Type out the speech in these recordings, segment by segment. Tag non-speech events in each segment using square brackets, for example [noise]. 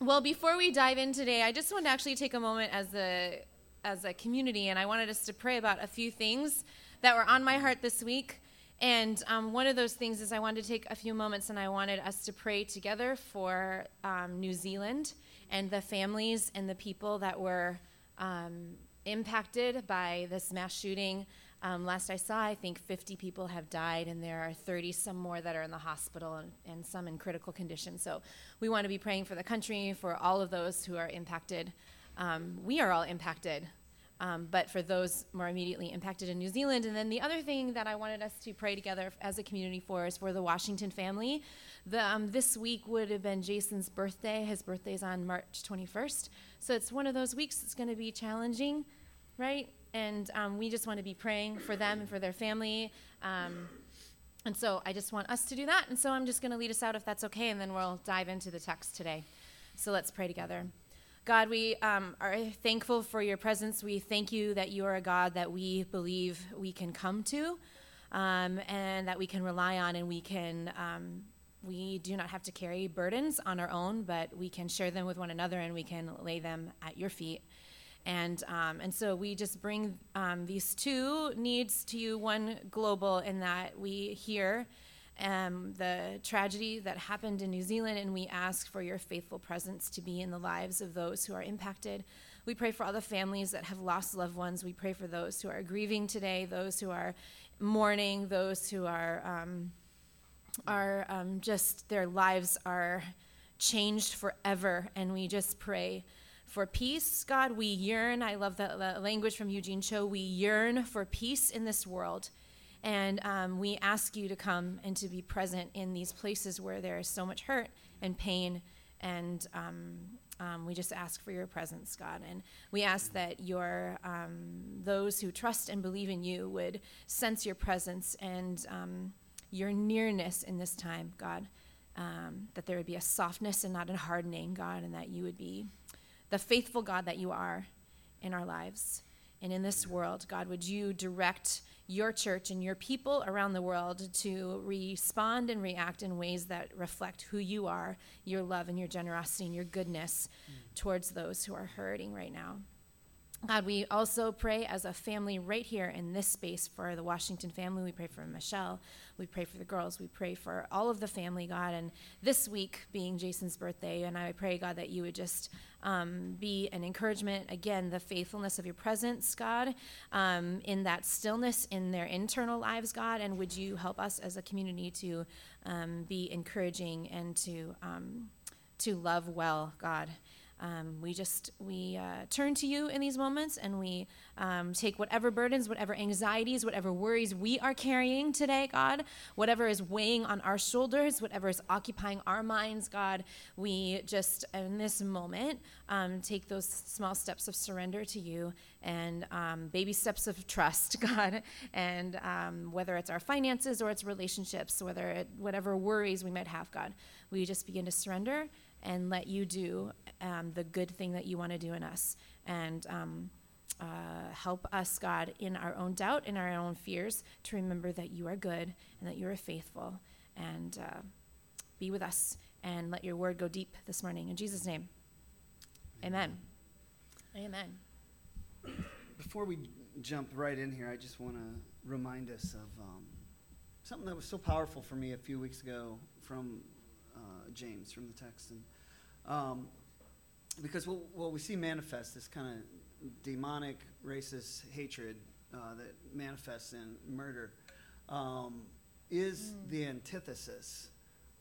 Well, before we dive in today, I just want to actually take a moment as a as a community, and I wanted us to pray about a few things that were on my heart this week. And um, one of those things is I wanted to take a few moments and I wanted us to pray together for um, New Zealand and the families and the people that were um, impacted by this mass shooting. Um, last I saw, I think 50 people have died, and there are 30 some more that are in the hospital and, and some in critical condition. So we want to be praying for the country, for all of those who are impacted. Um, we are all impacted, um, but for those more immediately impacted in New Zealand. And then the other thing that I wanted us to pray together as a community for is for the Washington family. The, um, this week would have been Jason's birthday. His birthday is on March 21st. So it's one of those weeks that's going to be challenging, right? And um, we just want to be praying for them and for their family. Um, and so I just want us to do that. And so I'm just going to lead us out if that's okay, and then we'll dive into the text today. So let's pray together. God, we um, are thankful for your presence. We thank you that you are a God that we believe we can come to um, and that we can rely on, and we can. Um, we do not have to carry burdens on our own, but we can share them with one another and we can lay them at your feet. And, um, and so we just bring um, these two needs to you one global, in that we hear um, the tragedy that happened in New Zealand, and we ask for your faithful presence to be in the lives of those who are impacted. We pray for all the families that have lost loved ones. We pray for those who are grieving today, those who are mourning, those who are, um, are um, just, their lives are changed forever. And we just pray for peace, God. We yearn. I love that language from Eugene Cho. We yearn for peace in this world. And um, we ask you to come and to be present in these places where there is so much hurt and pain. And um, um, we just ask for your presence, God. And we ask that your um, those who trust and believe in you would sense your presence and um, your nearness in this time, God. Um, that there would be a softness and not a hardening, God, and that you would be the faithful God that you are in our lives and in this world. God, would you direct your church and your people around the world to respond and react in ways that reflect who you are, your love and your generosity and your goodness mm. towards those who are hurting right now. God, we also pray as a family right here in this space for the Washington family. We pray for Michelle. We pray for the girls. We pray for all of the family, God. And this week being Jason's birthday, and I pray, God, that you would just um, be an encouragement. Again, the faithfulness of your presence, God, um, in that stillness in their internal lives, God. And would you help us as a community to um, be encouraging and to um, to love well, God. Um, we just we uh, turn to you in these moments and we um, take whatever burdens whatever anxieties whatever worries we are carrying today god. Whatever is weighing on our shoulders whatever is occupying our minds god we just in this moment um, take those small steps of surrender to you and um, baby steps of trust [laughs] god. And um, whether it's our finances or it's relationships whether it, whatever worries we might have god we just begin to surrender and let you do um, the good thing that you want to do in us. And um, uh, help us, God, in our own doubt, in our own fears, to remember that you are good and that you are faithful. And uh, be with us and let your word go deep this morning. In Jesus' name, amen. Amen. Before we jump right in here, I just want to remind us of um, something that was so powerful for me a few weeks ago from James from the text. And um, because what, what, we see manifest this kind of demonic, racist hatred uh, that manifests in murder um, is mm. the antithesis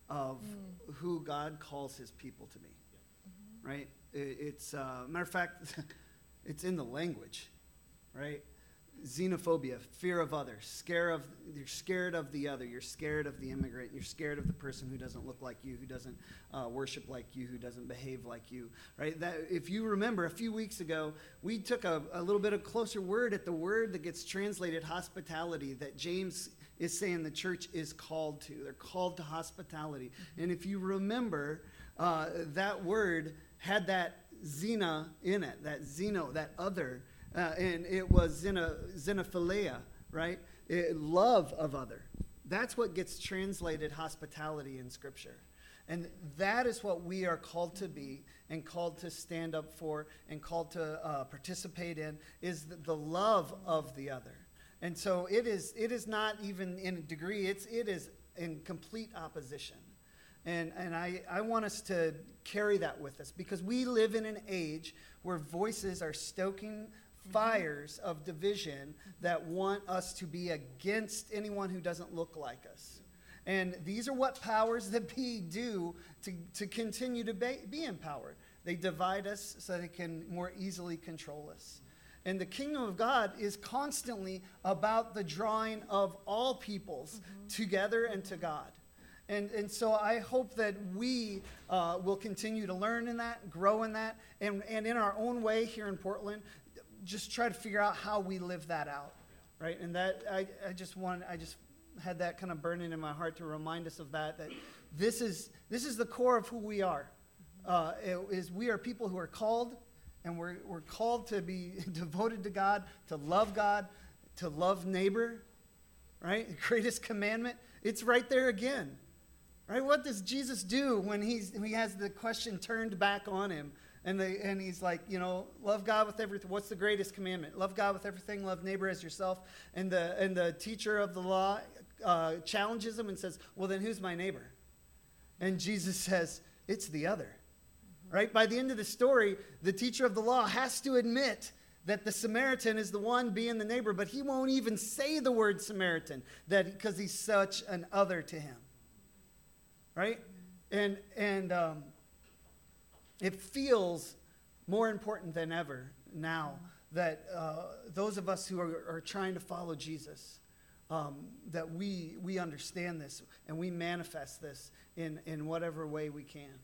of mm. who God calls his people to be. Mm-hmm. Right? It, it's, uh, matter of fact, [laughs] it's in the language, right? Xenophobia, fear of others, scare of you're scared of the other, you're scared of the immigrant, you're scared of the person who doesn't look like you, who doesn't uh, worship like you, who doesn't behave like you, right? That if you remember a few weeks ago, we took a, a little bit of closer word at the word that gets translated hospitality that James is saying the church is called to. They're called to hospitality, and if you remember, uh, that word had that xena in it, that xeno, that other uh, and it was xenophilia, right? It, love of other. That's what gets translated hospitality in Scripture. And that is what we are called to be and called to stand up for and called to uh, participate in is the, the love of the other. And so it is, it is not even in a degree, it's, it is in complete opposition. And, and I, I want us to carry that with us because we live in an age where voices are stoking fires of division that want us to be against anyone who doesn't look like us. And these are what powers that [laughs] be do to, to continue to be, be empowered. They divide us so they can more easily control us. And the kingdom of God is constantly about the drawing of all peoples mm-hmm. together and to God. And, and so I hope that we uh, will continue to learn in that, grow in that, and, and in our own way here in Portland, just try to figure out how we live that out. Right? And that, I, I just want, I just had that kind of burning in my heart to remind us of that, that this is, this is the core of who we are. Uh, is we are people who are called, and we're, we're called to be [laughs] devoted to God, to love God, to love neighbor, right? The [laughs] greatest commandment. It's right there again. Right? What does Jesus do when, he's, when he has the question turned back on him? And, the, and he's like, you know, love God with everything. What's the greatest commandment? Love God with everything, love neighbor as yourself. And the, and the teacher of the law uh, challenges him and says, Well, then who's my neighbor? And Jesus [laughs] says, It's the other. Right? By the end of the story, the teacher of the law has to admit that the Samaritan is the one being the neighbor, but he won't even say the word Samaritan that because he's such an other to him. Right? And and um, it feels more important than ever now that uh, those of us who are, are trying to follow Jesus um, that we, we understand this and we manifest this in, in whatever way we can.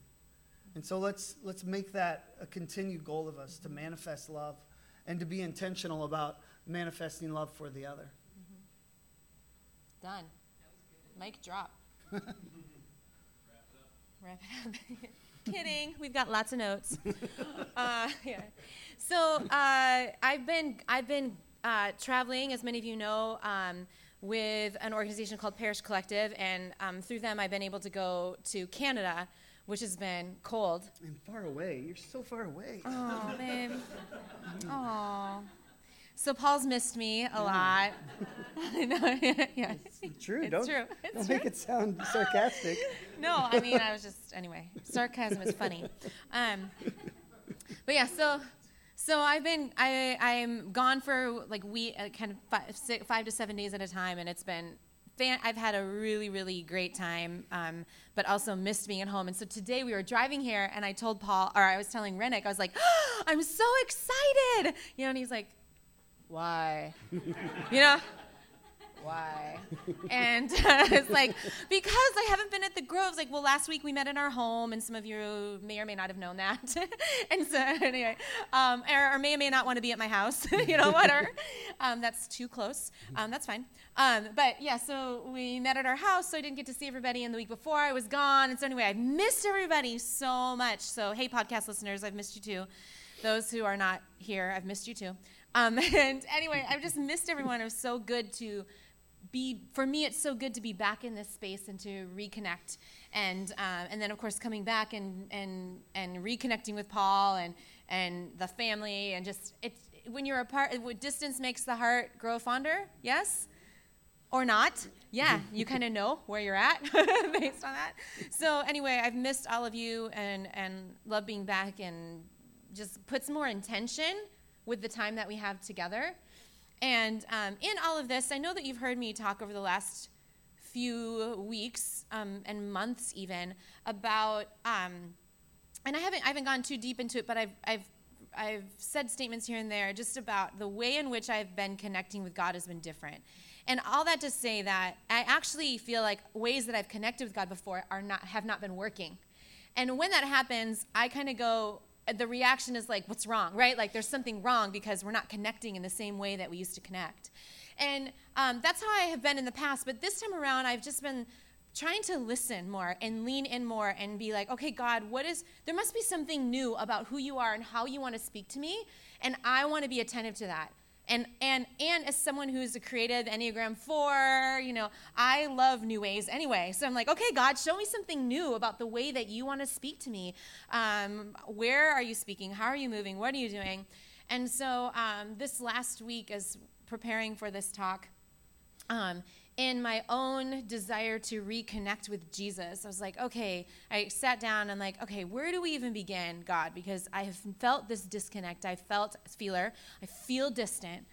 And so let's, let's make that a continued goal of us to manifest love and to be intentional about manifesting love for the other. Mm-hmm. Done. Mic drop. [laughs] Wrap it up. [laughs] [laughs] Kidding. We've got lots of notes. [laughs] uh, yeah. So uh, I've been I've been uh, traveling, as many of you know. Um, with an organization called Parish Collective, and um, through them, I've been able to go to Canada, which has been cold. And far away. You're so far away. Oh, babe. [laughs] Oh. So Paul's missed me a yeah. lot. [laughs] no, [laughs] yeah. It's true. It's don't, true. It's don't true. make it sound sarcastic. [laughs] no, I mean I was just anyway. Sarcasm is funny. Um, but yeah, so so I've been I I'm gone for like we uh, kind of five, six, five to seven days at a time, and it's been fan. I've had a really really great time, um, but also missed being at home. And so today we were driving here, and I told Paul, or I was telling Rennick, I was like, oh, [gasps] I'm so excited, you know, and he's like, why, you know why? [laughs] and uh, it's like, because I haven't been at the Groves. Like, well, last week we met in our home, and some of you may or may not have known that. [laughs] and so, anyway, um, or, or, may or may not want to be at my house, [laughs] you know, whatever. Um, that's too close. Um, that's fine. Um, but yeah, so we met at our house, so I didn't get to see everybody. And the week before I was gone. And so, anyway, I've missed everybody so much. So, hey, podcast listeners, I've missed you too. Those who are not here, I've missed you too. Um, [laughs] and anyway, I've just missed everyone. It was so good to be for me it's so good to be back in this space and to reconnect. And uh, and then of course coming back and and and reconnecting with paul and and the family and just it's when you're apart distance makes the heart grow fonder yes? Or not? Yeah [laughs] you kind of know where you're at [laughs] based on that. So anyway i've missed all of you and and love being back and just puts more intention with the time that we have together and um, in all of this, I know that you've heard me talk over the last few weeks um, and months even about, um, and I haven't, I haven't gone too deep into it, but I've, I've, I've said statements here and there just about the way in which I've been connecting with God has been different. And all that to say that I actually feel like ways that I've connected with God before are not, have not been working. And when that happens, I kind of go, the reaction is like, what's wrong, right? Like there's something wrong because we're not connecting in the same way that we used to connect. And um, that's how I have been in the past. But this time around, I've just been trying to listen more and lean in more and be like, okay, God, what is, there must be something new about who you are and how you want to speak to me. And I want to be attentive to that. And and and as someone who's a creative enneagram 4 you know i love new ways anyway. So i'm like okay god show me something new about the way that you want to speak to me. Um, where are you speaking? How are you moving? What are you doing? And so um, this last week as preparing for this talk um, in my own desire to reconnect with Jesus, I was like, okay, I sat down and like, okay, where do we even begin, God? Because I have felt this disconnect. I felt feeler. I feel distant.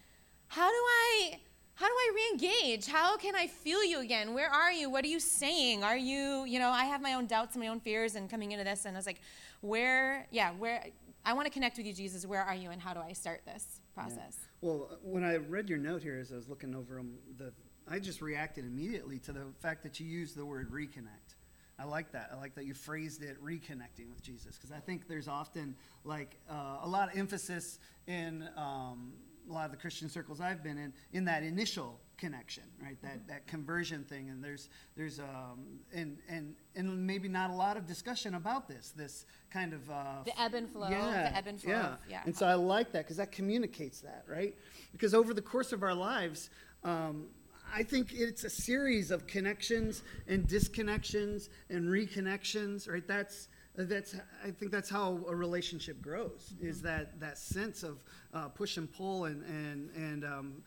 How do I how do I re-engage? How can I feel you again? Where are you? What are you saying? Are you, you know, I have my own doubts and my own fears and coming into this and I was like, where, yeah, where I want to connect with you, Jesus. Where are you and how do I start this process? Yeah. Well, when I read your note here as I was looking over them, the I just reacted immediately to the fact that you used the word reconnect. I like that. I like that you phrased it reconnecting with Jesus because I think there's often like uh, a lot of emphasis in um, a lot of the Christian circles I've been in in that initial connection, right? That that conversion thing, and there's there's um, and and and maybe not a lot of discussion about this this kind of uh, the ebb and flow, yeah, the ebb and flow, yeah. yeah. And so I like that because that communicates that, right? Because over the course of our lives. Um, I think it's a series of connections and disconnections and reconnections, right? That's that's I think that's how a relationship grows. Mm-hmm. Is that that sense of uh, push and pull and and and um,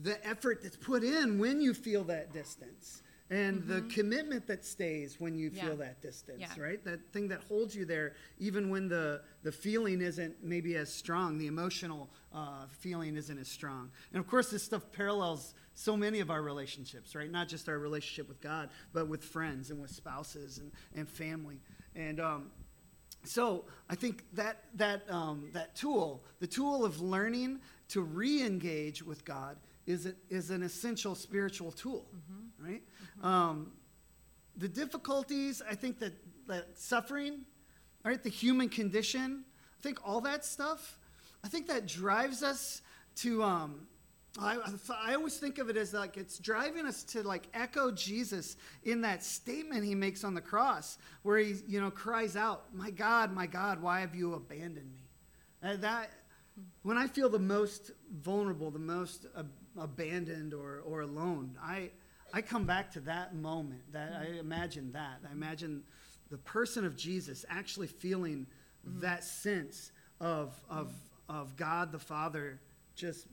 the effort that's put in when you feel that distance and mm-hmm. the commitment that stays when you feel that distance yeah. right that thing that holds you there even when the the feeling isn't maybe as strong the emotional uh, feeling isn't as strong and of course this stuff parallels so many of our relationships, right? Not just our relationship with God, but with friends and with spouses and, and family. And um, so I think that, that, um, that tool, the tool of learning to re engage with God, is, a, is an essential spiritual tool, mm-hmm. right? Mm-hmm. Um, the difficulties, I think that, that suffering, right, the human condition, I think all that stuff, I think that drives us to, um, I, I always think of it as like it's driving us to like echo Jesus in that statement he makes on the cross where he you know cries out my God my God why have you abandoned me and that when I feel the most vulnerable the most abandoned or, or alone I I come back to that moment that I imagine that I imagine the person of Jesus actually feeling mm-hmm. that sense of of of God the Father just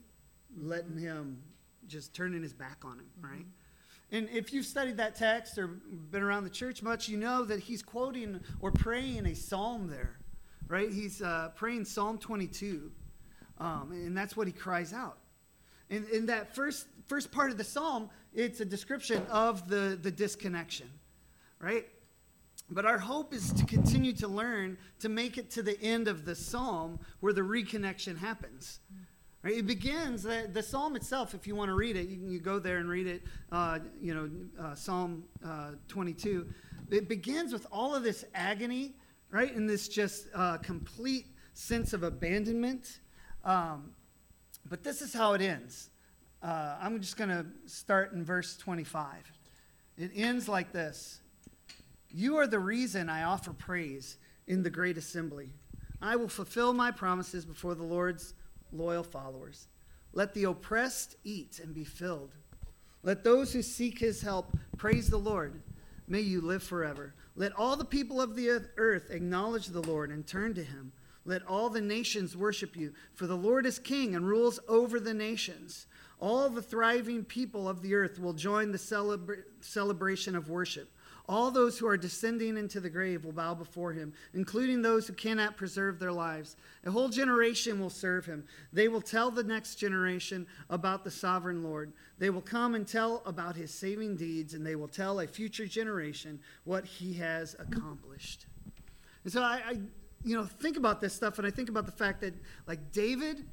letting him just turning his back on him, mm-hmm. right? And if you've studied that text or been around the church much, you know that he's quoting or praying a psalm there, right? He's uh, praying Psalm 22, um, and that's what he cries out. And in that first first part of the psalm, it's a description of the the disconnection, right? But our hope is to continue to learn to make it to the end of the psalm where the reconnection happens. Right? It begins, the, the psalm itself, if you want to read it, you you go there and read it, uh, you know, uh, Psalm uh, 22. It begins with all of this agony, right? And this just uh, complete sense of abandonment. Um, but this is how it ends. Uh, I'm just going to start in verse 25. It ends like this You are the reason I offer praise in the great assembly. I will fulfill my promises before the Lord's loyal followers. Let the oppressed eat and be filled. Let those who seek his help praise the Lord. May you live forever. Let all the people of the earth acknowledge the Lord and turn to him. Let all the nations worship you, for the Lord is king and rules over the nations. All the thriving people of the earth will join the celebra- celebration of worship. All those who are descending into the grave will bow before him, including those who cannot preserve their lives. A whole generation will serve him. They will tell the next generation about the sovereign Lord. They will come and tell about his saving deeds, and they will tell a future generation what he has accomplished. And so I, I you know, think about this stuff, and I think about the fact that, like David,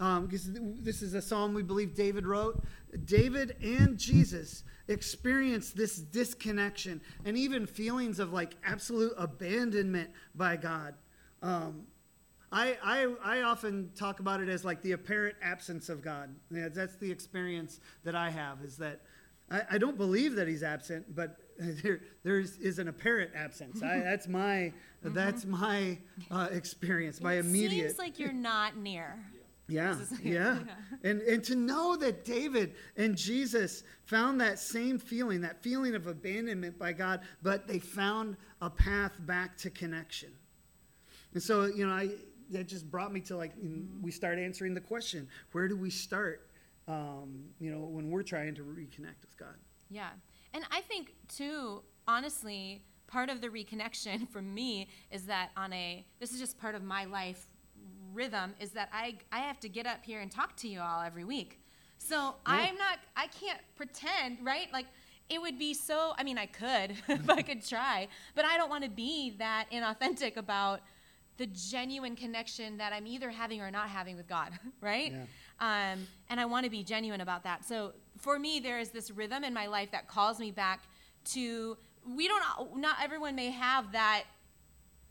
um, because this is a psalm we believe David wrote. David and Jesus experienced this disconnection and even feelings of like absolute abandonment by God. Um, I, I, I often talk about it as like the apparent absence of God. Yeah, that's the experience that I have is that I, I don't believe that he's absent, but [laughs] there, there is an apparent absence. I, that's [laughs] my, mm-hmm. that's my uh, experience, my it immediate. seems like you're not near. [laughs] Yeah, is- yeah. And, and to know that David and Jesus found that same feeling, that feeling of abandonment by God, but they found a path back to connection. And so, you know, I, that just brought me to like, in- we start answering the question where do we start, um, you know, when we're trying to reconnect with God? Yeah. And I think, too, honestly, part of the reconnection [laughs] for me is that on a, this is just part of my life rhythm, is that I, I have to get up here and talk to you all every week. So I'm not, I can't pretend, right? Like, it would be so, I mean, I could [laughs] if I could try, but I don't want to be that inauthentic about the genuine connection that I'm either having or not having with God, [laughs] right? Yeah. Um, and I want to be genuine about that. So for me, there is this rhythm in my life that calls me back to. We don't. Not everyone may have that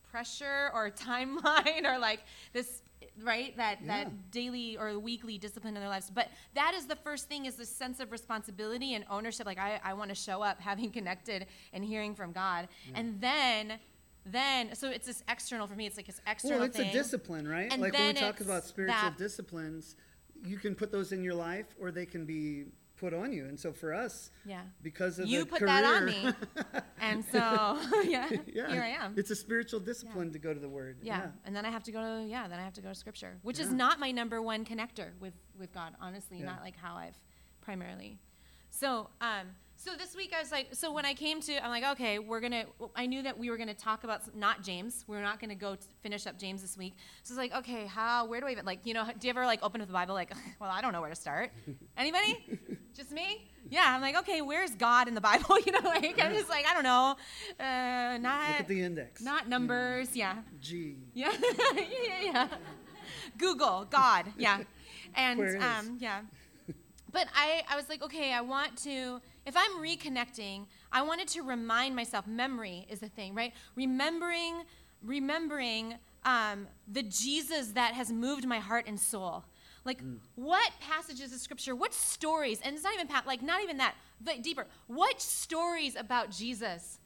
pressure or [laughs] timeline or like this right that Yeah. that daily or weekly discipline in their lives but that is the first thing is the sense of responsibility and ownership like i, I want to show up having [laughs] connected and hearing from god and then then so it's this external for me it's like this external Well, it's thing a discipline, right? And like when we talk about spiritual disciplines, you can put those in your life or they can be put on you. And so for us, yeah. because of you the put career, that on me. [laughs] and [laughs] so [laughs] yeah, yeah, here i am. It's a spiritual discipline to go to the Word. yeah. and then i have to go to yeah then i have to go to scripture which is not my number one connector with with god honestly Yeah. not like how i've primarily. So um so this week i was like so when i came to i'm like okay we're gonna i knew that we were gonna talk about s- not james we are not gonna go t- finish up james this week so it's like okay how where do i even like you know do you ever like open up the bible like [laughs] well i don't know where to start [laughs] anybody just me yeah i'm like okay where's god in the bible [laughs] you know like i'm just like i don't know uh not Look at the index. not numbers yeah G. yeah, yeah, yeah, yeah. Google, God, yeah. And Where is? um, yeah. But I, I was like, okay, I want to, if I'm reconnecting, I wanted to remind myself, memory is the thing, right? Remembering, remembering um, the Jesus that has moved my heart and soul. Like, what passages of scripture, what stories, and it's not even, like, not even that, but deeper, what stories about Jesus,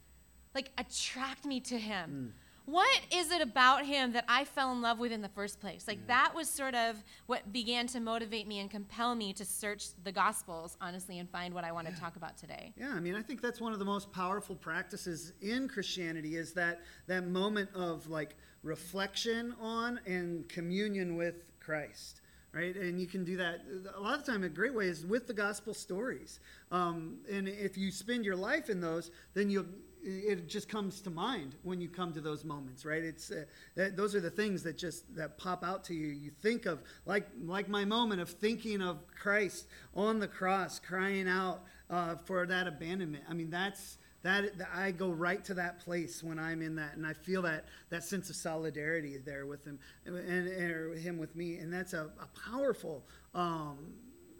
like, attract me to him? What is it about him that I fell in love with in the first place? Like, that was sort of what began to motivate me and compel me to search the Gospels, honestly, and find what I want to talk about today. Yeah, I mean, I think that's one of the most powerful practices in Christianity is that that moment of like reflection on and communion with Christ, right? And you can do that a lot of the time. A great way is with the gospel stories, um, and if you spend your life in those, then you'll. It just comes to mind when you come to those moments, right? It's uh, that, those are the things that just that pop out to you. You think of like like my moment of thinking of Christ on the cross, crying out uh, for that abandonment. I mean, that's that, I go right to that place when I'm in that, and I feel that that sense of solidarity there with him and, and him with me, and that's a, a powerful. Um,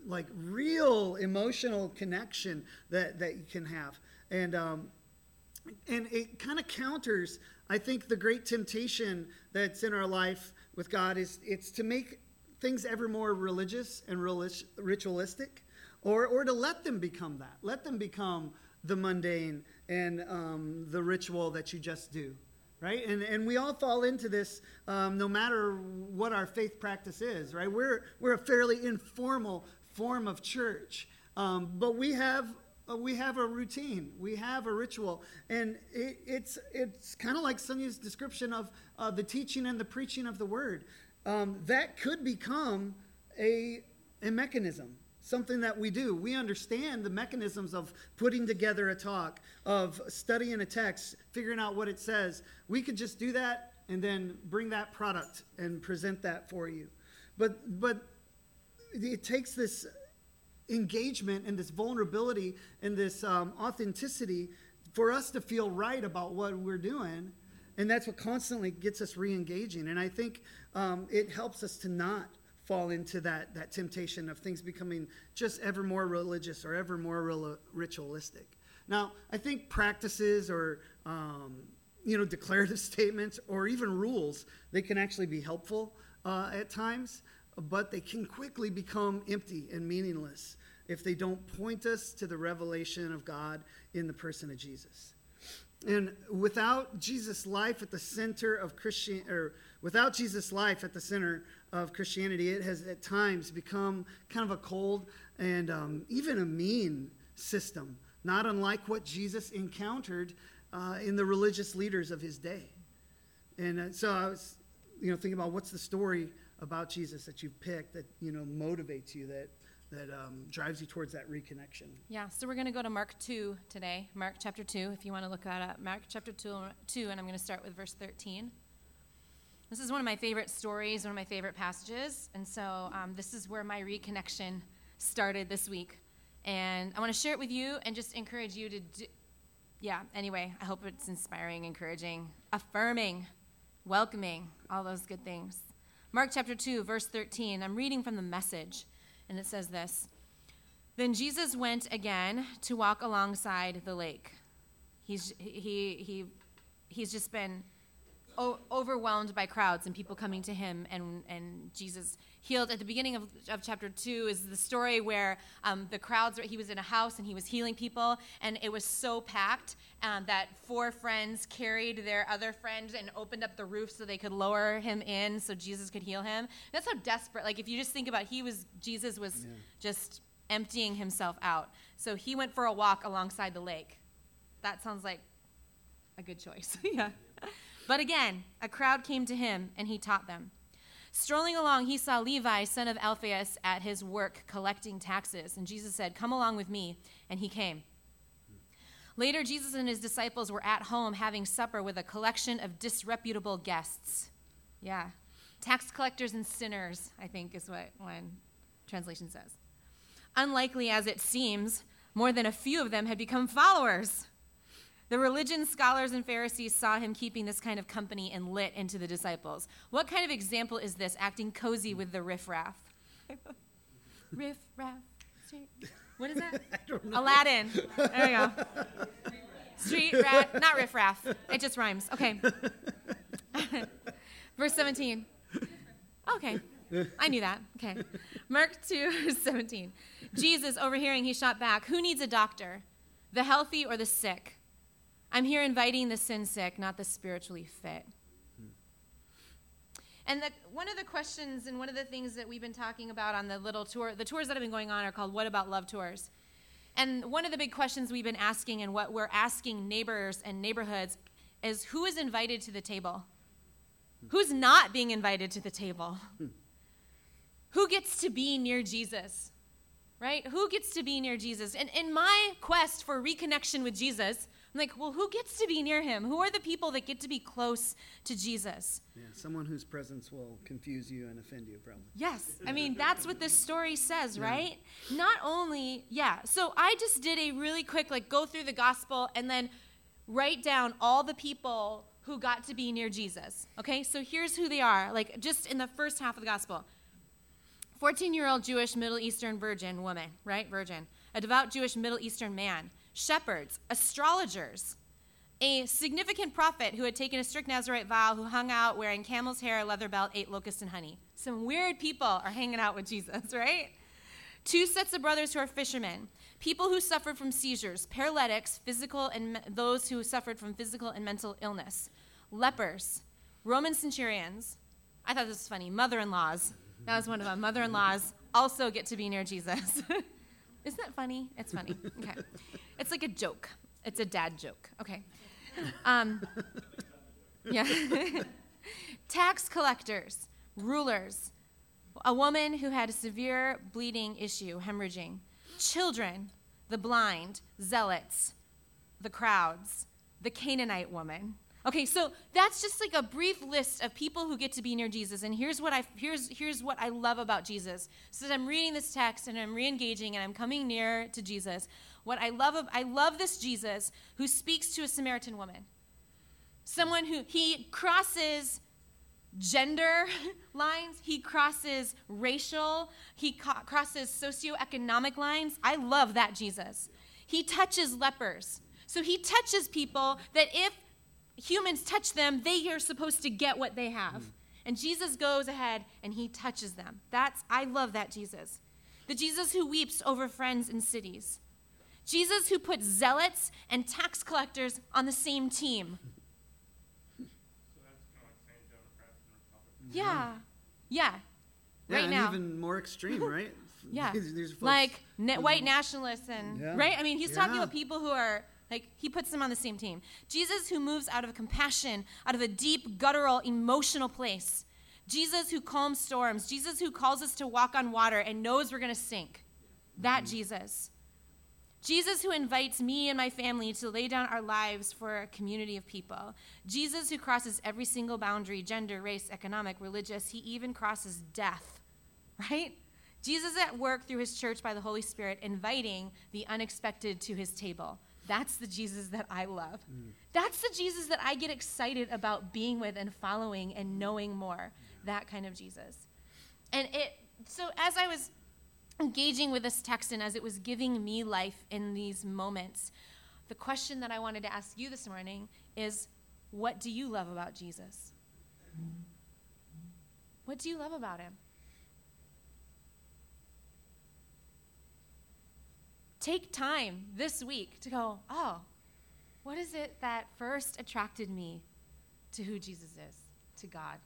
like real emotional connection that, that you can have and um, and it kind of counters i think the great temptation that's in our life with god is it's to make things ever more religious and ritualistic or, or to let them become that. Let them become the mundane and um, the ritual that you just do right? And, and we all fall into this um, no matter what our faith practice is right? We're, we're a fairly informal form of church um, but we have we have a routine, we have a ritual, and it, it's it's kind of like Sunia's description of uh, the teaching and the preaching of the word. Um, that could become a a mechanism, something that we do. We understand the mechanisms of putting together a talk, of studying a text, figuring out what it says. We could just do that and then bring that product and present that for you. But but it takes this engagement and this vulnerability and this um, authenticity for us to feel right about what we're doing. And that's what constantly gets us re engaging. And I think um, it helps us to not fall into that, that temptation of things becoming just ever more religious or ever more ritualistic. Now, I think practices or um, you know declarative [laughs] statements or even rules they can actually be helpful uh, at times, but they can quickly become empty and meaningless if they don't point us to the revelation of God in the person of Jesus. And without Jesus' life at the center of Christian, or Without Jesus' life at the center of Christianity, it has at times become kind of a cold and um, even a mean system, not unlike what Jesus encountered uh, in the religious leaders of his day. And uh, so I was, you know, thinking about what's the story about Jesus that you've picked that you know motivates you, that that um, drives you towards that reconnection. Yeah, so we're going to go to Mark 2 today. Mark chapter 2, if you want to look that up. Mark chapter 2, 2 and I'm going to start with verse 13. This is one of my favorite stories, one of my favorite passages. And so um, this is where my reconnection started this week. And I want to share it with you and just encourage you to do. Yeah, anyway, I hope it's inspiring, encouraging, affirming, welcoming, all those good things. Mark chapter 2, verse 13. I'm reading from the message and it says this Then Jesus went again to walk alongside the lake. He's, he, he, he's just been o- overwhelmed by crowds and people coming to him, and, and Jesus healed. At the beginning of, of chapter 2 is the story where um, the crowds, he was in a house and he was healing people, and it was so packed um, that four friends carried their other friend and opened up the roof so they could lower him in so Jesus could heal him. That's how desperate, like if you just think about he was, Jesus was yeah. just emptying himself out. So he went for a walk alongside the lake. That sounds like a good choice. [laughs] yeah. But again, a crowd came to him and he taught them. Strolling along, he saw Levi, son of Alphaeus, at his work collecting taxes. And Jesus said, Come along with me. And he came. Later, Jesus and his disciples were at home having supper with a collection of disreputable guests. Yeah. Tax collectors and sinners, I think is what one translation says. Unlikely as it seems, more than a few of them had become followers. The religion scholars and Pharisees saw him keeping this kind of company and lit into the disciples. What kind of example is this, acting cozy with the riffraff? [laughs] riffraff. What is that? [laughs] Aladdin. There we go. [laughs] Street rat, not riffraff. It just rhymes. Okay. Verse 17. Okay. I knew that. Okay. Mark 2, 17. Jesus, overhearing, he shot back, Who needs a doctor? The healthy or the sick? I'm here inviting the sin sick, not the spiritually fit. And the, one of the questions and one of the things that we've been talking about on the little tour, the tours that have been going on are called What About Love Tours. And one of the big questions we've been asking and what we're asking neighbors and neighborhoods is who is invited to the table? Who's not being invited to the table? Who gets to be near Jesus? Right? Who gets to be near Jesus? And in my quest for reconnection with Jesus, I'm like, well, who gets to be near him? Who are the people that get to be close to Jesus? Yeah, someone whose presence will confuse you and offend you, probably. Yes. I mean, that's what this story says, yeah. right? Not only, yeah. So I just did a really quick, like, go through the gospel and then write down all the people who got to be near Jesus. Okay? So here's who they are, like, just in the first half of the gospel 14 year old Jewish Middle Eastern virgin woman, right? Virgin. A devout Jewish Middle Eastern man shepherds, astrologers, a significant prophet who had taken a strict Nazarite vow, who hung out wearing camel's hair, a leather belt, ate locusts and honey. Some weird people are hanging out with Jesus, [laughs] right? Two sets of brothers who are fishermen, people who suffered from seizures, paralytics, physical and me- those who suffered from physical and mental illness, lepers, Roman centurions. I thought this was funny. Mother-in-laws. That was one of them. Mother-in-laws also get to be near Jesus. [laughs] Isn't that funny? It's funny. Okay. It's like a joke. It's a dad joke. Okay. Um, [laughs] yeah. [laughs] Tax collectors, rulers, a woman who had a severe bleeding issue, hemorrhaging, children, the blind, zealots, the crowds, the Canaanite woman, Okay, so that's just like a brief list of people who get to be near Jesus. And here's what I here's here's what I love about Jesus. So I'm reading this text and I'm re-engaging and I'm coming near to Jesus, what I love I love this Jesus who speaks to a Samaritan woman. Someone who he crosses gender [laughs] lines, he crosses racial, he co- crosses socioeconomic lines. I love that Jesus. He touches lepers. So he touches people that if humans touch them, they are supposed to get what they have. Mm. And Jesus goes ahead and he touches them. That's I love that Jesus. The Jesus who weeps over friends in cities. Jesus who puts zealots and tax collectors on the same team. Yeah. Yeah. Yeah, right and now. even more extreme, right? [laughs] [laughs] Yeah. These- these folks- like na- white nationalists and Yeah. right i mean he's talking Yeah. about people who are like he puts them on the same team jesus who moves out of compassion out of a deep guttural emotional place jesus who calms storms jesus who calls us to walk on water and knows we're going to sink that mm-hmm. jesus Jesus, who invites me and my family to lay down our lives for a community of people. Jesus, who crosses every single boundary gender, race, economic, religious. He even crosses death, [laughs] right? Jesus at work through his church by the Holy Spirit, inviting the unexpected to his table. That's the Jesus that I love. Mm. That's the Jesus that I get excited about being with and following and knowing more. That kind of Jesus. And it, so as I was engaging with this text and as it was giving me life in these moments, the question that I wanted to ask you this morning is what do you love about Jesus? What do you love about him? Take time this week to go, oh, what is it that first attracted me to who Jesus is, to God?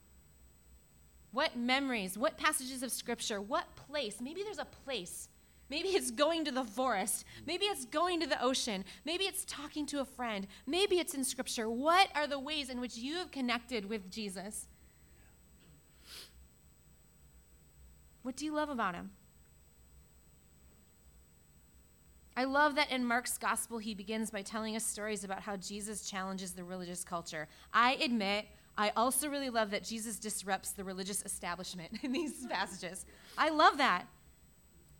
What memories, what passages of scripture, what place? Maybe there's a place. Maybe it's going to the forest. Maybe it's going to the ocean. Maybe it's talking to a friend. Maybe it's in scripture. What are the ways in which you have connected with Jesus? What do you love about him? I love that in Mark's gospel, he begins by telling us stories about how Jesus challenges the religious culture. I admit, I also really love that Jesus disrupts the religious establishment [laughs] in these passages. I love that.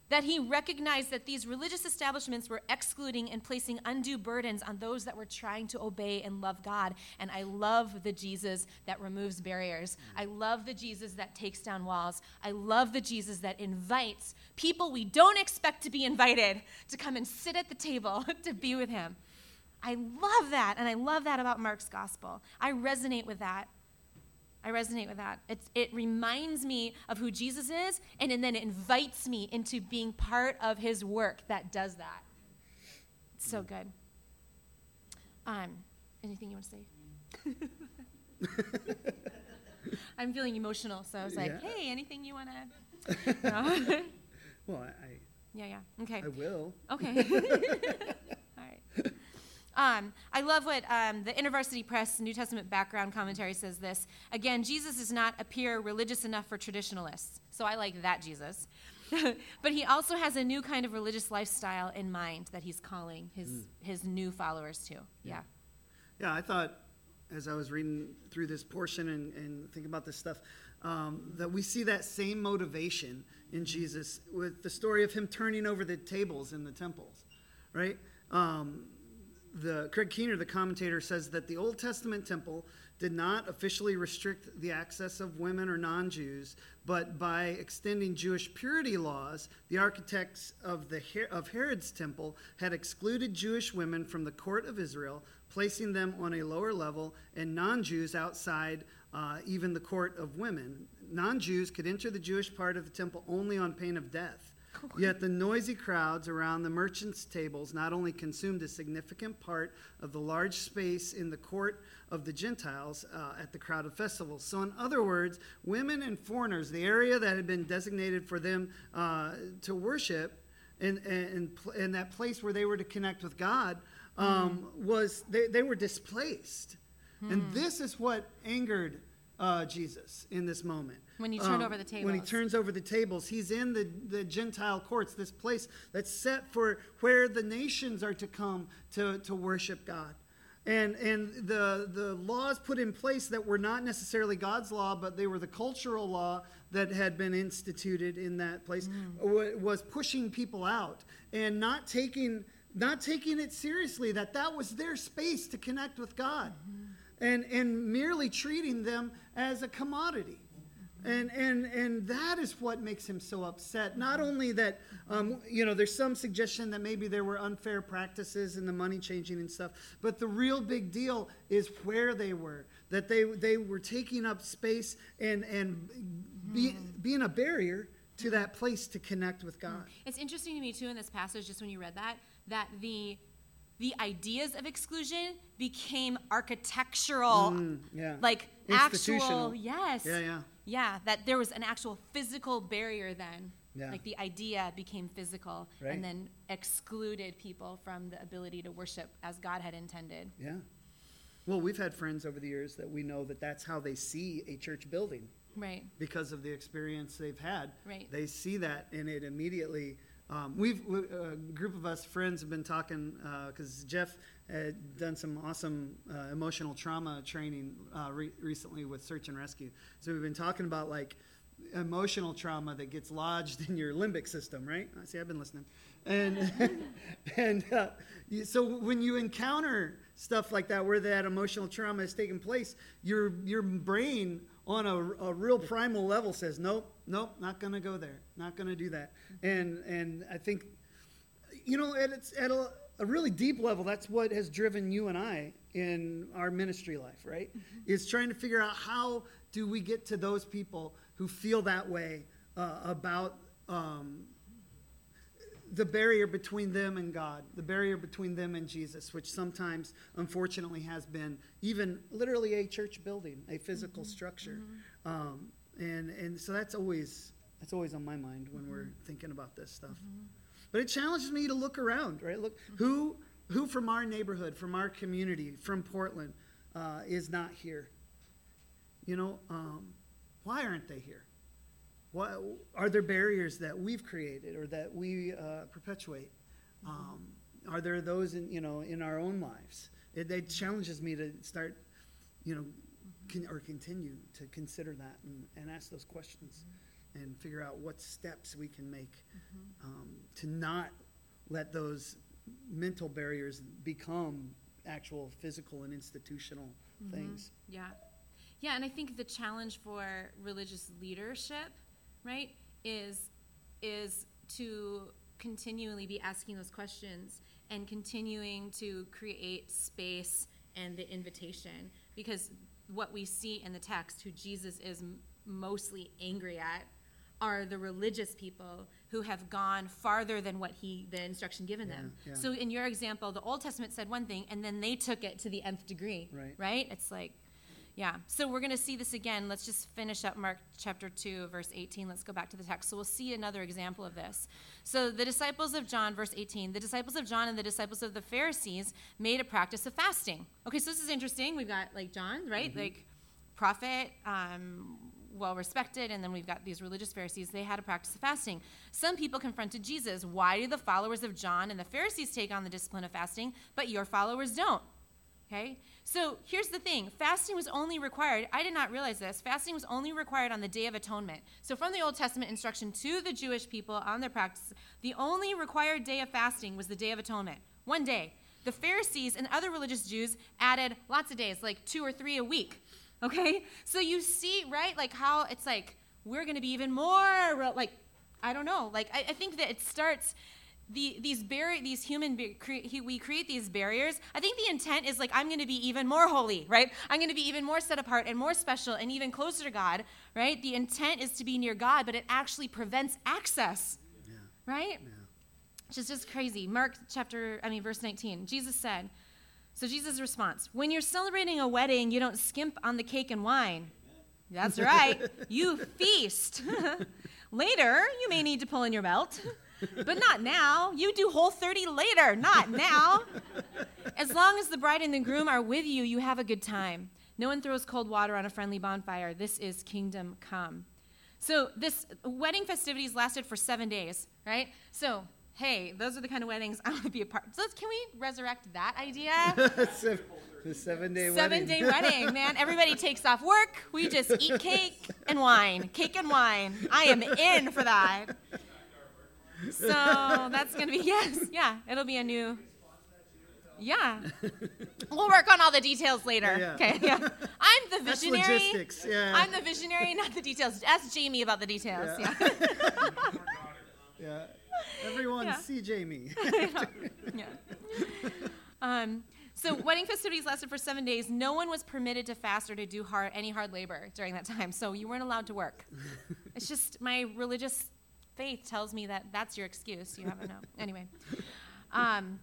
That he recognized that these religious establishments were excluding and placing undue burdens on those that were trying to obey and love God. And I love the Jesus that removes barriers. I love the Jesus that takes down walls. I love the Jesus that invites people we don't expect to be invited to come and sit at the table [laughs] to be with him. I love that. And I love that about Mark's gospel. I resonate with that. I resonate with that. It's, it reminds me of who Jesus is, and, and then it invites me into being part of his work that does that. It's so good. Um, anything you want to say? [laughs] I'm feeling emotional, so I was like, Yeah. hey, anything you want to add? Well, I, yeah, yeah. Okay. I will. Okay. [laughs] [laughs] Um, I love what um, the InterVarsity Press New Testament background commentary says this. Again, Jesus does not appear religious enough for traditionalists. So I like that Jesus. [laughs] but he also has a new kind of religious lifestyle in mind that he's calling his, his new followers to. Yeah. Yeah, I thought as I was reading through this portion and, and thinking about this stuff, um, that we see that same motivation in Jesus with the story of him turning over the tables in the temples, right? Um, the Craig Keener, the commentator, says that the Old Testament temple did not officially restrict the access of women or non-Jews, but by extending Jewish purity laws, the architects of the of Herod's temple had excluded Jewish women from the court of Israel, placing them on a lower level, and non-Jews outside uh, even the court of women. Non-Jews could enter the Jewish part of the temple only on pain of death. Yet the noisy crowds around the merchants' tables not only consumed a significant part of the large space in the court of the Gentiles uh, at the crowded festivals. So, in other words, women and foreigners, the area that had been designated for them uh, to worship, and, and, and that place where they were to connect with God, um, was they, they were displaced. And this is what angered uh, Jesus in this moment. When he turned um, over the When he turns over the tables, he's in the, the Gentile courts, this place that's set for where the nations are to come to, to worship God. And, and the, the laws put in place that were not necessarily God's law, but they were the cultural law that had been instituted in that place, mm. wa- was pushing people out and not taking, not taking it seriously that that was their space to connect with God mm-hmm. and, and merely treating them as a commodity. And, and, and that is what makes him so upset. Not only that, um, you know, there's some suggestion that maybe there were unfair practices in the money changing and stuff, but the real big deal is where they were. That they, they were taking up space and, and be, being a barrier to that place to connect with God. It's interesting to me too in this passage, just when you read that, that the the ideas of exclusion became architectural, Mm, yeah. like actual, yes, Yeah, yeah. Yeah, that there was an actual physical barrier then. Yeah. Like the idea became physical Right. and then excluded people from the ability to worship as God had intended. Yeah. Well, we've had friends over the years that we know that that's how they see a church building Right. because of the experience they've had. Right. They see that and it immediately. Um, we've we, a group of us friends have been talking because Jeff done some awesome uh, emotional trauma training uh, re- recently with search and rescue. So we've been talking about like emotional trauma that gets lodged [laughs] in your limbic system, right? I see. I've been listening, and [laughs] and uh, so when you encounter stuff like that, where that emotional trauma is taking place, your your brain on a, a real primal level says, nope, nope, not gonna go there, not gonna do that, and and I think, you know, at its at a, a really deep level, that's what has driven you and I in our ministry life, right? Is trying to figure out how do we get to those people who feel that way uh, about um, the barrier between them and God, the barrier between them and Jesus, which sometimes, unfortunately, has been even literally a church building, a physical structure, um, and and so that's always that's always on my mind when we're thinking about this stuff. But it challenges me to look around, right? Look who who from our neighborhood, from our community, from Portland, uh, is not here. You know, um, why aren't they here? What, are there barriers that we've created or that we uh, perpetuate? Um, are there those in you know in our own lives? It, it challenges me to start, you know, or continue to consider that and, and ask those questions, and figure out what steps we can make um, to not let those mental barriers become actual physical and institutional things. Yeah. Yeah, and I think the challenge for religious leadership, right, is is to continually be asking those questions and continuing to create space and the invitation because what we see in the text who Jesus is m- mostly angry at are the religious people who have gone farther than what he the instruction given them. Yeah, yeah. So in your example, the Old Testament said one thing and then they took it to the nth degree. Right. Right? It's like yeah. So we're going to see this again. Let's just finish up Mark chapter 2, verse 18. Let's go back to the text. So we'll see another example of this. So the disciples of John, verse 18, the disciples of John and the disciples of the Pharisees made a practice of fasting. Okay, so this is interesting. We've got like John, right? Like prophet, um, well respected, and then we've got these religious Pharisees. They had a practice of fasting. Some people confronted Jesus. Why do the followers of John and the Pharisees take on the discipline of fasting, but your followers don't? Okay? So here's the thing fasting was only required, I did not realize this, fasting was only required on the Day of Atonement. So from the Old Testament instruction to the Jewish people on their practice, the only required day of fasting was the Day of Atonement. One day. The Pharisees and other religious Jews added lots of days, like two or three a week. Okay? So you see, right, like how it's like, we're going to be even more, like, I don't know. Like, I, I think that it starts the, these barrier, these human, cre- we create these barriers. I think the intent is like, I'm going to be even more holy, right? I'm going to be even more set apart and more special and even closer to God, right? The intent is to be near God, but it actually prevents access, Yeah. right? Yeah. Which is just crazy. Mark chapter, I mean, verse 19. Jesus said, so Jesus' response, when you're celebrating a wedding, you don't skimp on the cake and wine. That's right. You [laughs] feast. [laughs] later, you may need to pull in your belt, but not now. You do whole 30 later, not now. As long as the bride and the groom are with you, you have a good time. No one throws cold water on a friendly bonfire. This is kingdom come. So this wedding festivities lasted for seven days, right? So hey, those are the kind of weddings I want to be a part. So let's, can we resurrect that idea? [laughs] The seven day Seven wedding. day wedding, man. Everybody takes off work. We just eat [laughs] cake and wine. Cake and wine. I am in for that. So that's going to be, yes, yeah, it'll be a new. Yeah. We'll work on all the details later. Yeah. Okay, yeah. I'm the visionary. That's logistics. Yeah. I'm the visionary, not the details. Ask Jamie about the details. Yeah. Yeah. [laughs] yeah. Everyone, Yeah. see Jamie. [laughs] yeah. Um, so wedding festivities lasted for seven days. No one was permitted to fast or to do hard, any hard labor during that time. So you weren't allowed to work. [laughs] it's just my religious faith tells me that that's your excuse. You haven't know. [laughs] Anyway. Um,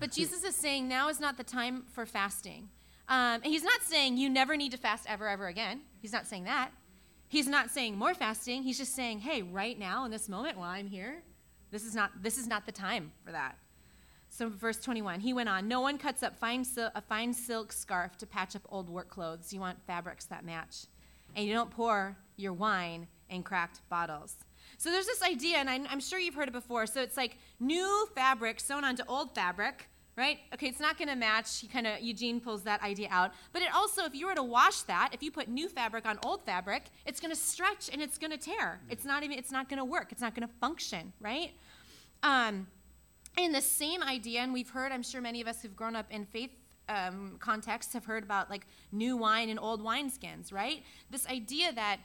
but Jesus is saying now is not the time for fasting. Um, and he's not saying you never need to fast ever, ever again. He's not saying that. He's not saying more fasting. He's just saying, hey, right now in this moment while I'm here, this is not this is not the time for that. So verse 21, he went on, no one cuts up fine sil- a fine silk scarf to patch up old work clothes. You want fabrics that match. And you don't pour your wine in cracked bottles. So there's this idea, and I'm, I'm sure you've heard it before. So it's like new fabric sewn onto old fabric, right? Okay, it's not going to match. He kind of Eugene pulls that idea out. But it also, if you were to wash that, if you put new fabric on old fabric, it's going to stretch and it's going to tear. It's not even. It's not going to work. It's not going to function, right? Um, and the same idea, and we've heard. I'm sure many of us who've grown up in faith um, contexts have heard about like new wine and old wineskins, right? This idea that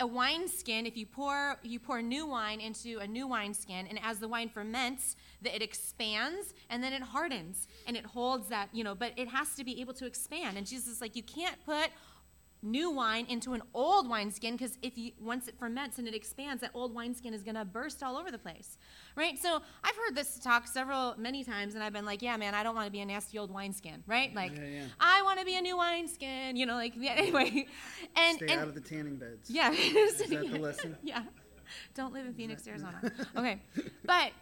a wineskin, if you pour you pour new wine into a new wineskin, and as the wine ferments, that it expands and then it hardens and it holds that, you know, but it has to be able to expand. And Jesus is like, you can't put new wine into an old wineskin because if you once it ferments and it expands that old wineskin is going to burst all over the place right so i've heard this talk several many times and i've been like yeah man i don't want to be a nasty old wineskin right like Yeah, yeah. i want to be a new wineskin you know like yeah, [laughs] anyway and Stay and out of the tanning beds. yeah [laughs] Is that the lesson? [laughs] yeah don't live in phoenix arizona okay but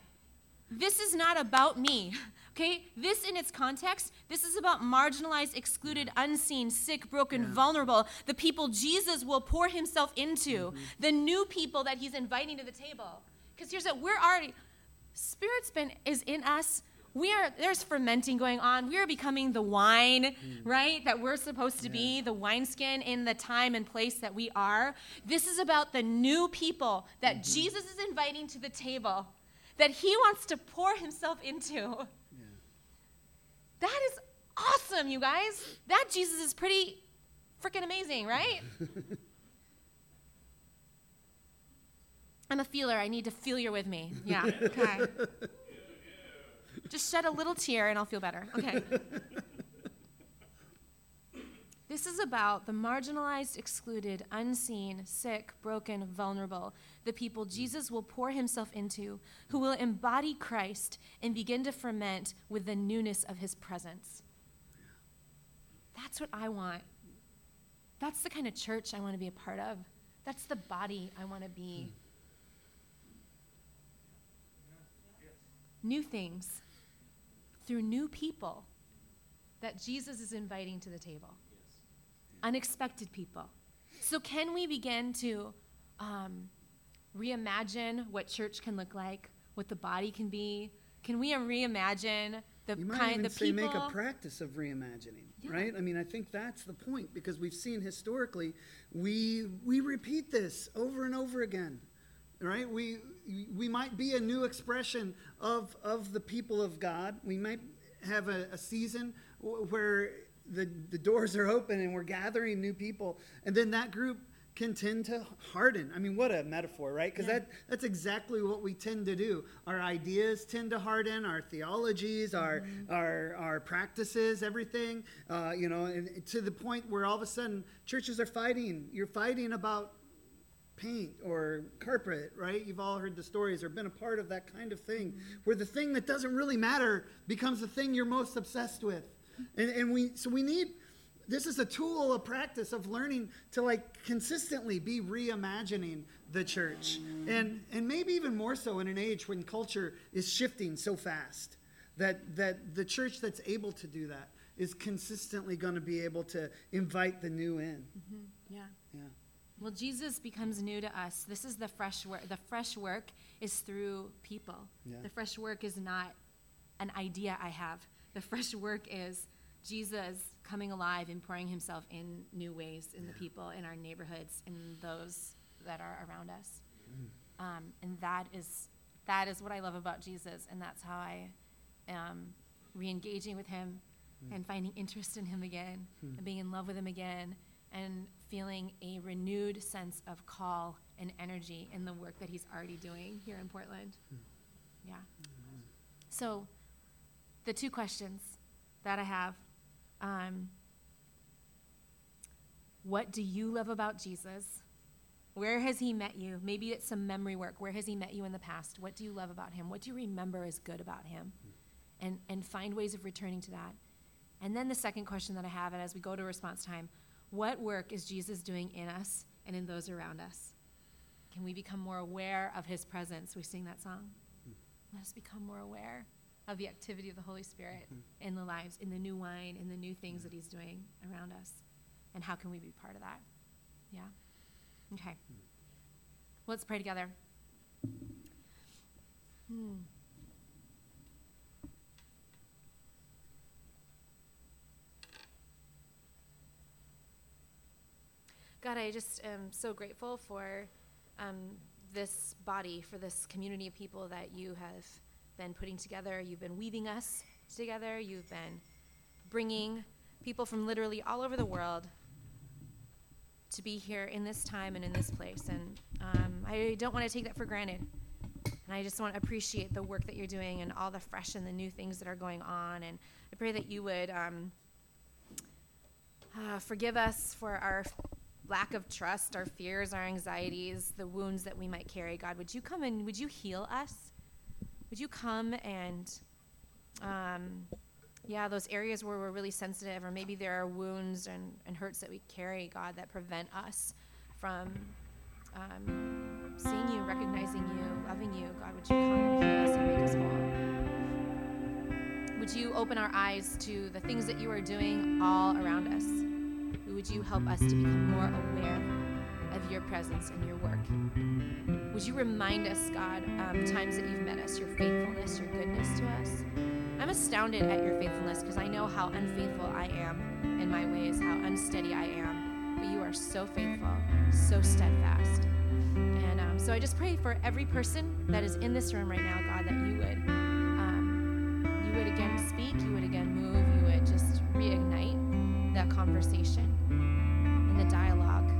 this is not about me okay? This in its context this is about marginalized excluded unseen sick broken Yeah. vulnerable the people jesus will pour himself into mm-hmm. the new people that he's inviting to the table. Because here's what we're already spirit's been is in us. We are there's fermenting going on. We are becoming the wine mm. right that we're supposed to be the wineskin in the time and place that we are. This is about the new people that mm-hmm. jesus is inviting to the table that he wants to pour himself into. That is awesome you guys. That jesus is pretty freaking amazing right? [laughs] I'm a feeler. I need to feel you're with me. [laughs] Yeah okay. Just shed a little tear and I'll feel better. Okay. [laughs] this is about the marginalized, excluded, unseen, sick, broken, vulnerable, the people Jesus will pour himself into, who will embody Christ and begin to ferment with the newness of his presence. That's what I want. That's the kind of church I want to be a part of. That's the body I want to be. Hmm. New things through new people that Jesus is inviting to the table. Unexpected people. So, can we begin to um, reimagine what church can look like, what the body can be? Can we reimagine the You might kind even of say people? make a practice of reimagining, Yeah. right? I mean, I think that's the point because we've seen historically we we repeat this over and over again, right? We we might be a new expression of of the people of God. We might have a, a season where the the doors are open and we're gathering new people, and then that group can tend to harden. I mean, what a metaphor, right? Because Yeah. that that's exactly what we tend to do. Our ideas tend to harden, our theologies, our our our practices, everything. Uh, you know, and to the point where all of a sudden churches are fighting. You're fighting about paint or carpet, right? You've all heard the stories or been a part of that kind of thing, where the thing that doesn't really matter becomes the thing you're most obsessed with. And, and we so we need this is a tool, a practice of learning to like consistently be reimagining the church. And and maybe even more so in an age when culture is shifting so fast that that the church that's able to do that is consistently going to be able to invite the new in. Mm-hmm. yeah. Yeah. Well, Jesus becomes new to us. This is the fresh work. The fresh work is through people. Yeah. The fresh work is not an idea I have. The fresh work is Jesus coming alive and pouring himself in new ways in the people, in our neighborhoods, in those that are around us. Um, and that is that is what I love about Jesus, and that's how I am re-engaging with him hmm. and finding interest in him again hmm. and being in love with him again and feeling a renewed sense of call and energy in the work that he's already doing here in Portland. Hmm. Yeah. So, the two questions that I have um, what do you love about Jesus? Where has he met you? Maybe it's some memory work. Where has he met you in the past? What do you love about him? What do you remember is good about him? And, and find ways of returning to that. And then the second question that I have, and as we go to response time, what work is Jesus doing in us and in those around us. Can we become more aware of his presence? We sing that song. Let us become more aware of the activity of the Holy Spirit in the lives, in the new wine, in the new things that he's doing around us. And how can we be part of that? Yeah? Okay. Let's pray together. Hmm. God, I just am so grateful for um, this body, for this community of people that you have been putting together. You've been weaving us together. You've been bringing people from literally all over the world to be here in this time and in this place. And um, I don't want to take that for granted. And I just want to appreciate the work that you're doing and all the fresh and the new things that are going on. And I pray that you would um, uh, forgive us for our lack of trust, our fears, our anxieties, the wounds that we might carry. God, would you come and would you heal us? Would you come and, um, yeah, those areas where we're really sensitive, or maybe there are wounds and, and hurts that we carry, God, that prevent us from um, seeing you, recognizing you, loving you. God, would you come and heal us and make us whole? Would you open our eyes to the things that you are doing all around us? would you help us to become more aware of your presence and your work? Would you remind us, God, um, times that you've met us, your faithfulness, your goodness to us? I'm astounded at your faithfulness because I know how unfaithful I am in my ways, how unsteady I am. But you are so faithful, so steadfast. And um, so I just pray for every person that is in this room right now, God, that you would, um, you would again speak, you would again move, you would just reignite that conversation and the dialogue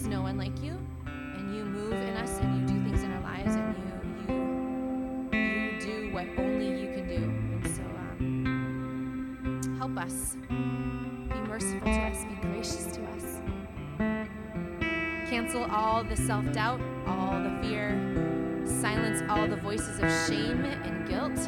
is no one like you, and you move in us and you do things in our lives, and you you you do what only you can do. And so, um, help us. Be merciful to us. Be gracious to us. Cancel all the self doubt, all the fear. Silence all the voices of shame and guilt